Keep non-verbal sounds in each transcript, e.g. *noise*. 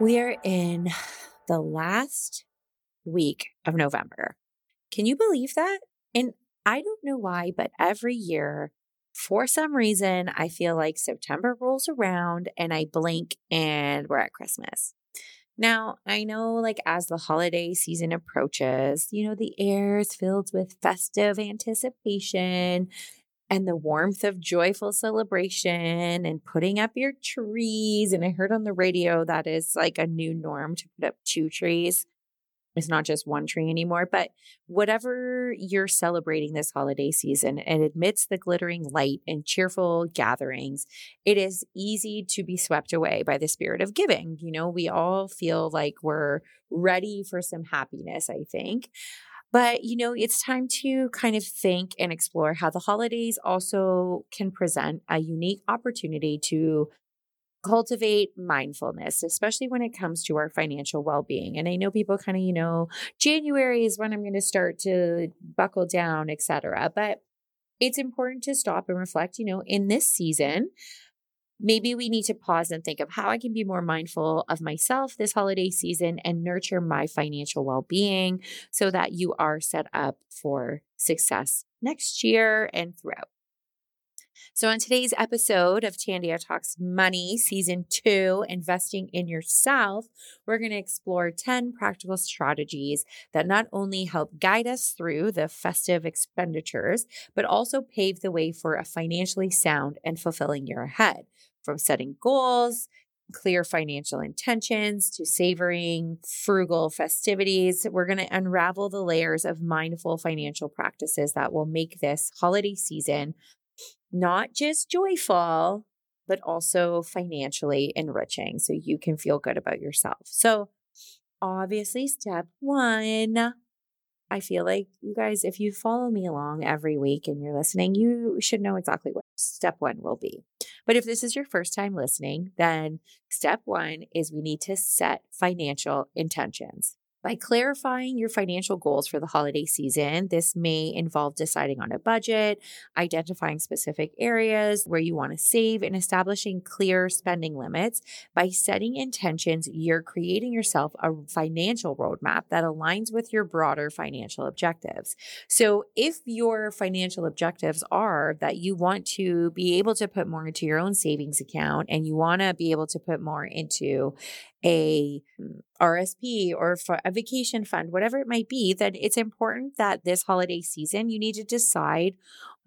We are in the last week of November. Can you believe that? And I don't know why, but every year, for some reason, I feel like September rolls around and I blink and we're at Christmas. Now, I know like as the holiday season approaches, you know, the air is filled with festive anticipation and the warmth of joyful celebration and putting up your trees. And I heard on the radio that is like a new norm to put up two trees. It's not just one tree anymore, but whatever you're celebrating this holiday season and amidst the glittering light and cheerful gatherings, it is easy to be swept away by the spirit of giving. You know, we all feel like we're ready for some happiness, I think. But, you know, it's time to kind of think and explore how the holidays also can present a unique opportunity to cultivate mindfulness, especially when it comes to our financial well being. And I know people kind of, you know, January is when I'm going to start to buckle down, etc. But it's important to stop and reflect, you know, in this season, maybe we need to pause and think of how I can be more mindful of myself this holiday season and nurture my financial well being so that you are set up for success next year and throughout. So, on today's episode of Tandia Talks Money, Season 2, Investing in Yourself, we're going to explore 10 practical strategies that not only help guide us through the festive expenditures, but also pave the way for a financially sound and fulfilling year ahead from setting goals, clear financial intentions to savoring frugal festivities. We're going to unravel the layers of mindful financial practices that will make this holiday season not just joyful, but also financially enriching so you can feel good about yourself. So, obviously, step one I feel like you guys, if you follow me along every week and you're listening, you should know exactly what step one will be. But if this is your first time listening, then step one is we need to set financial intentions. By clarifying your financial goals for the holiday season, this may involve deciding on a budget, identifying specific areas where you want to save, and establishing clear spending limits. By setting intentions, you're creating yourself a financial roadmap that aligns with your broader financial objectives. So, if your financial objectives are that you want to be able to put more into your own savings account and you want to be able to put more into a mm, RSP or for a vacation fund, whatever it might be, then it's important that this holiday season you need to decide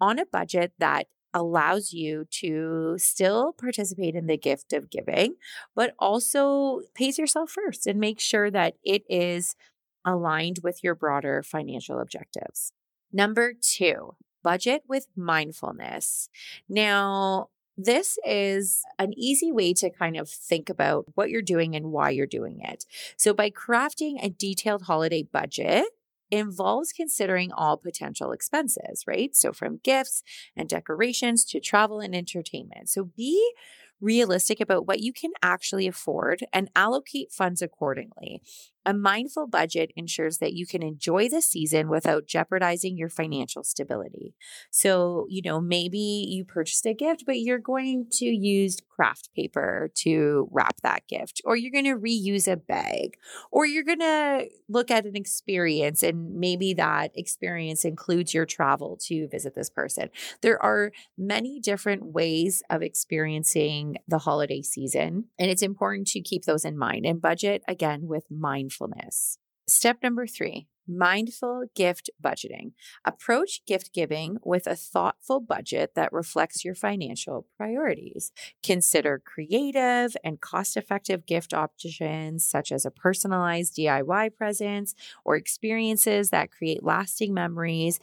on a budget that allows you to still participate in the gift of giving, but also pays yourself first and make sure that it is aligned with your broader financial objectives. Number two, budget with mindfulness. Now, this is an easy way to kind of think about what you're doing and why you're doing it. So, by crafting a detailed holiday budget, involves considering all potential expenses, right? So, from gifts and decorations to travel and entertainment. So, be realistic about what you can actually afford and allocate funds accordingly. A mindful budget ensures that you can enjoy the season without jeopardizing your financial stability. So, you know, maybe you purchased a gift, but you're going to use craft paper to wrap that gift, or you're going to reuse a bag, or you're going to look at an experience and maybe that experience includes your travel to visit this person. There are many different ways of experiencing the holiday season, and it's important to keep those in mind and budget again with mindfulness mindfulness. Step number three mindful gift budgeting. Approach gift giving with a thoughtful budget that reflects your financial priorities. Consider creative and cost effective gift options, such as a personalized DIY presents or experiences that create lasting memories.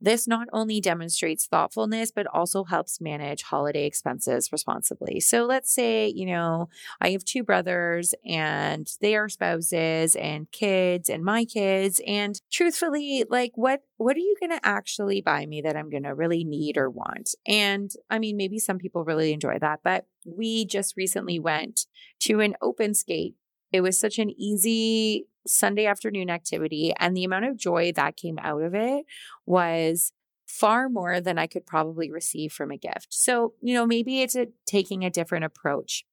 This not only demonstrates thoughtfulness, but also helps manage holiday expenses responsibly. So let's say, you know, I have two brothers and they are spouses and kids and my kids. And truthfully, like what, what are you going to actually buy me that I'm going to really need or want? And I mean, maybe some people really enjoy that, but we just recently went to an open skate it was such an easy Sunday afternoon activity. And the amount of joy that came out of it was far more than I could probably receive from a gift. So, you know, maybe it's a, taking a different approach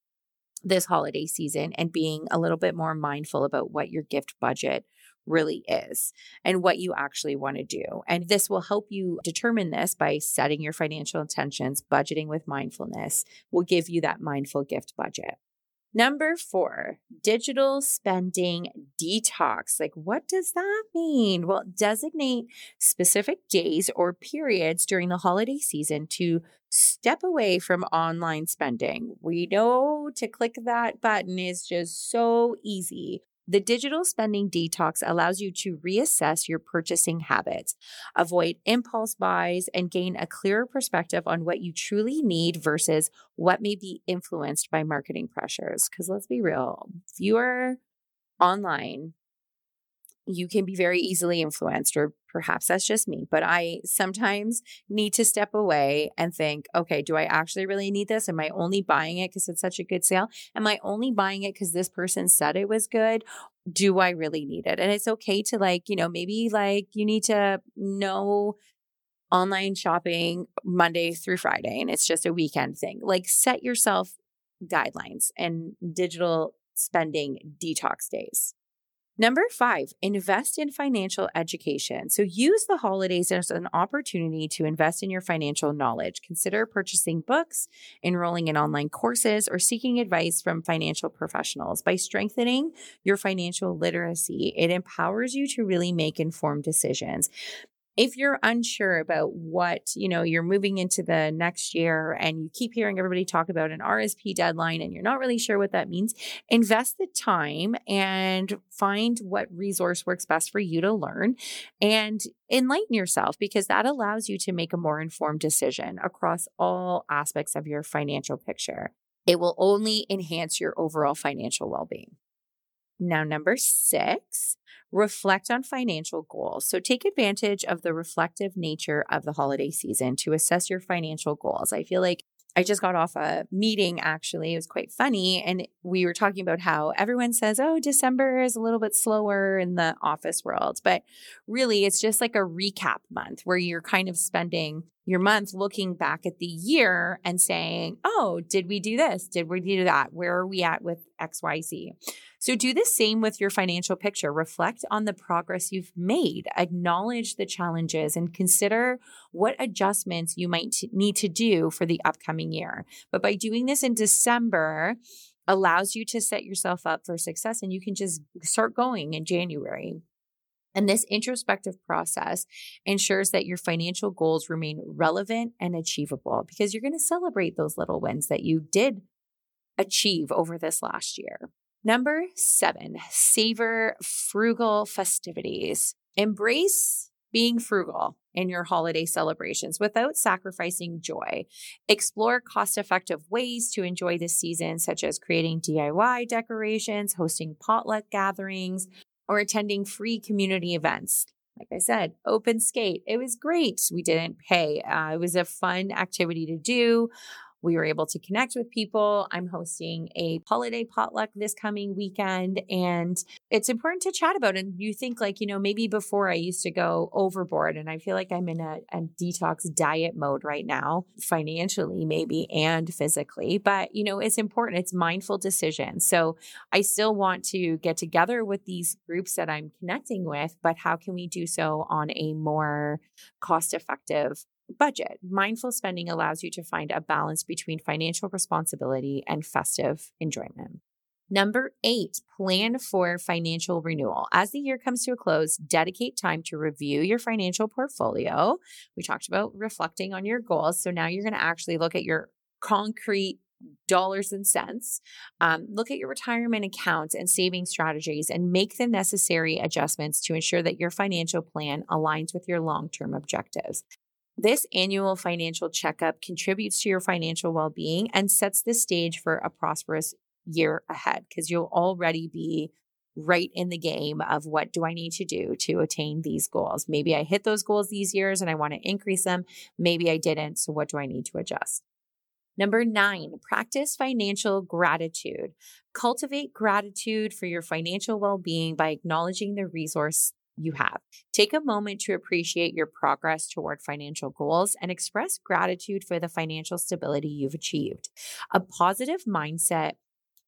this holiday season and being a little bit more mindful about what your gift budget really is and what you actually want to do. And this will help you determine this by setting your financial intentions, budgeting with mindfulness will give you that mindful gift budget. Number four, digital spending detox. Like, what does that mean? Well, designate specific days or periods during the holiday season to step away from online spending. We know to click that button is just so easy. The digital spending detox allows you to reassess your purchasing habits, avoid impulse buys, and gain a clearer perspective on what you truly need versus what may be influenced by marketing pressures. Because let's be real, if you are online you can be very easily influenced, or perhaps that's just me, but I sometimes need to step away and think, okay, do I actually really need this? Am I only buying it because it's such a good sale? Am I only buying it because this person said it was good? Do I really need it? And it's okay to like, you know, maybe like you need to know online shopping Monday through Friday and it's just a weekend thing. Like set yourself guidelines and digital spending detox days. Number five, invest in financial education. So use the holidays as an opportunity to invest in your financial knowledge. Consider purchasing books, enrolling in online courses, or seeking advice from financial professionals. By strengthening your financial literacy, it empowers you to really make informed decisions if you're unsure about what, you know, you're moving into the next year and you keep hearing everybody talk about an RSP deadline and you're not really sure what that means, invest the time and find what resource works best for you to learn and enlighten yourself because that allows you to make a more informed decision across all aspects of your financial picture. It will only enhance your overall financial well being. Now, number six, reflect on financial goals. So take advantage of the reflective nature of the holiday season to assess your financial goals. I feel like I just got off a meeting actually. It was quite funny. And we were talking about how everyone says, oh, December is a little bit slower in the office world. But really, it's just like a recap month where you're kind of spending your month looking back at the year and saying, oh, did we do this? Did we do that? Where are we at with XYZ? So do the same with your financial picture. Reflect on the progress you've made, acknowledge the challenges, and consider what adjustments you might need to do for the upcoming year. But by doing this in December, allows you to set yourself up for success and you can just start going in January. And this introspective process ensures that your financial goals remain relevant and achievable because you're going to celebrate those little wins that you did achieve over this last year. Number seven, savor frugal festivities. Embrace being frugal in your holiday celebrations without sacrificing joy. Explore cost effective ways to enjoy the season, such as creating DIY decorations, hosting potluck gatherings, or attending free community events. Like I said, open skate. It was great. We didn't pay. Uh, it was a fun activity to do. We were able to connect with people. I'm hosting a holiday potluck this coming weekend, and it's important to chat about. And you think, like, you know, maybe before I used to go overboard, and I feel like I'm in a, a detox diet mode right now, financially, maybe, and physically. But, you know, it's important, it's mindful decision. So I still want to get together with these groups that I'm connecting with, but how can we do so on a more cost effective budget. Mindful spending allows you to find a balance between financial responsibility and festive enjoyment. Number eight, plan for financial renewal. As the year comes to a close, dedicate time to review your financial portfolio. We talked about reflecting on your goals. So now you're going to actually look at your concrete dollars and cents. Um, look at your retirement accounts and saving strategies and make the necessary adjustments to ensure that your financial plan aligns with your long term objectives. This annual financial checkup contributes to your financial well being and sets the stage for a prosperous year ahead because you'll already be right in the game of what do I need to do to attain these goals. Maybe I hit those goals these years and I want to increase them. Maybe I didn't. So what do I need to adjust? Number nine, practice financial gratitude. Cultivate gratitude for your financial well being by acknowledging the resource you have. Take a moment to appreciate your progress toward financial goals and express gratitude for the financial stability you've achieved. A positive mindset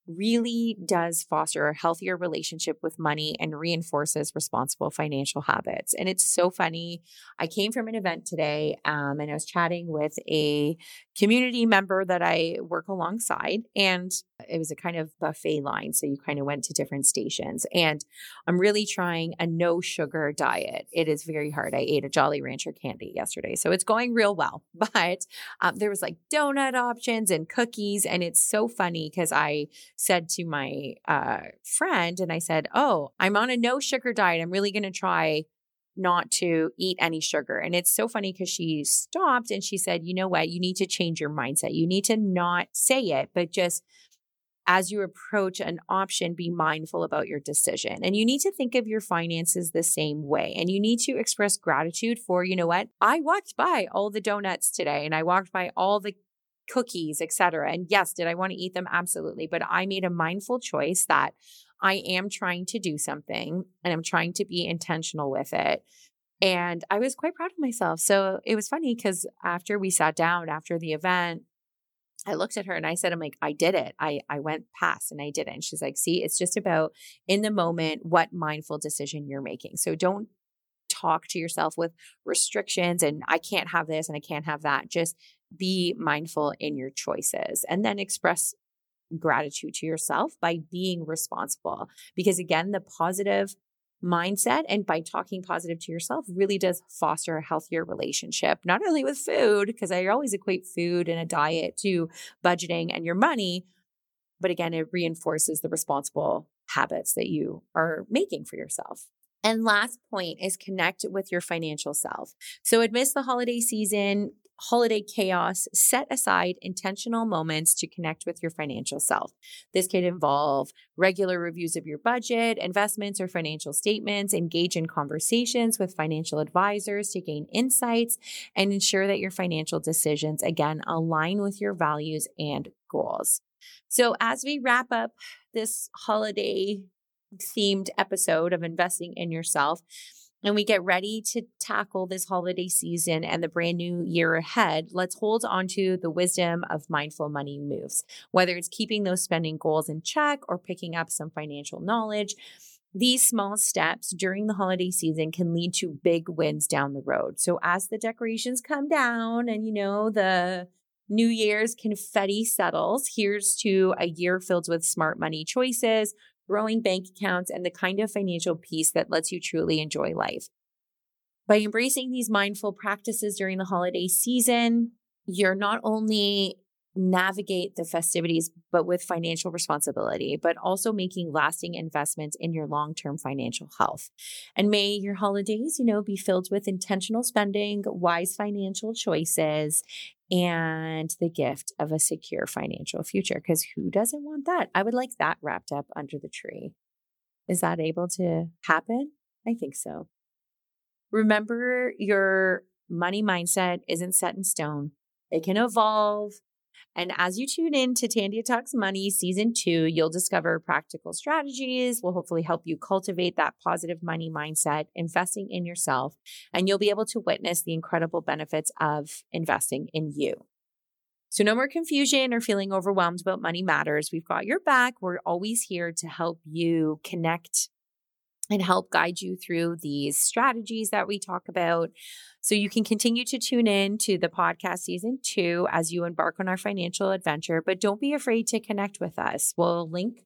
really does foster a healthier relationship with money and reinforces responsible financial habits. And it's so funny. I came from an event today um, and I was chatting with a community member that I work alongside, and it was a kind of buffet line. So you kind of went to different stations. And I'm really trying a no sugar diet. It is very hard. I ate a Jolly Rancher candy yesterday. So it's going real well. *laughs* But um, there was like donut options and cookies. And it's so funny because I said to my uh, friend, and I said, Oh, I'm on a no sugar diet. I'm really going to try not to eat any sugar. And it's so funny because she stopped and she said, You know what? You need to change your mindset. You need to not say it, but just as you approach an option, be mindful about your decision. And you need to think of your finances the same way. And you need to express gratitude for, you know what? I walked by all the donuts today and I walked by all the cookies, etc. And yes, did I want to eat them? Absolutely. But I made a mindful choice that I am trying to do something and I'm trying to be intentional with it. And I was quite proud of myself. So it was funny because after we sat down after the event, I looked at her and I said, I'm like, I did it. I, I went past and I did it. And she's like, see, it's just about in the moment what mindful decision you're making. So don't talk to yourself with restrictions and I can't have this and I can't have that. Just be mindful in your choices and then express gratitude to yourself by being responsible. Because again, the positive mindset and by talking positive to yourself really does foster a healthier relationship, not only with food, because I always equate food and a diet to budgeting and your money, but again, it reinforces the responsible habits that you are making for yourself. And last point is connect with your financial self. So amidst the holiday season, holiday chaos, set aside intentional moments to connect with your financial self. This could involve regular reviews of your budget, investments, or financial statements, engage in conversations with financial advisors to gain insights, and ensure that your financial decisions, again, align with your values and goals. So, as we wrap up this holiday themed episode of investing in yourself, and we get ready to tackle this holiday season and the brand new year ahead, let's hold on to the wisdom of mindful money moves. Whether it's keeping those spending goals in check or picking up some financial knowledge, these small steps during the holiday season can lead to big wins down the road. So as the decorations come down and you know the New Year's confetti settles, here's to a year filled with smart money choices, growing bank accounts, and the kind of financial peace that lets you truly enjoy life. By embracing these mindful practices during the holiday season, you're not only navigate the festivities, but with financial responsibility, but also making lasting investments in your long term financial health. And may your holidays, you know, be filled with intentional spending, wise financial choices, and the gift of a secure financial future. Because who doesn't want that? I would like that wrapped up under the tree. Is that able to happen? I think so. Remember, your money mindset isn't set in stone. It can evolve, and as you tune in to Tandia Talks Money Season 2, you'll discover practical strategies, will hopefully help you cultivate that positive money mindset, investing in yourself, and you'll be able to witness the incredible benefits of investing in you. So, no more confusion or feeling overwhelmed about money matters. We've got your back. We're always here to help you connect and help guide you through these strategies that we talk about. So you can continue to tune in to the podcast season two as you embark on our financial adventure, but don't be afraid to connect with us. We'll link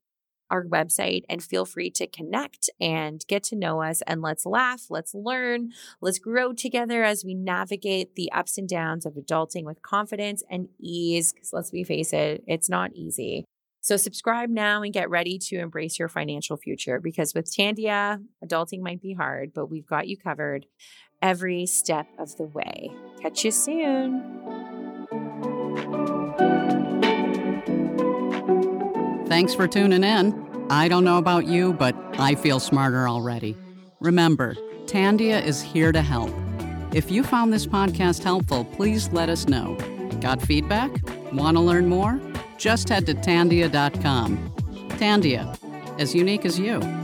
our website and feel free to connect and get to know us. And let's laugh, let's learn, let's grow together as we navigate the ups and downs of adulting with confidence and ease. Because let's be face it, it's not easy. So subscribe now and get ready to embrace your financial future because with Tandia, adulting might be hard, but we've got you covered every step of the way. Catch you soon. Thanks for tuning in. I don't know about you, but I feel smarter already. Remember, Tandia is here to help. If you found this podcast helpful, please let us know. Got feedback? Want to learn more? Just head to Tandia.com. Tandia, as unique as you.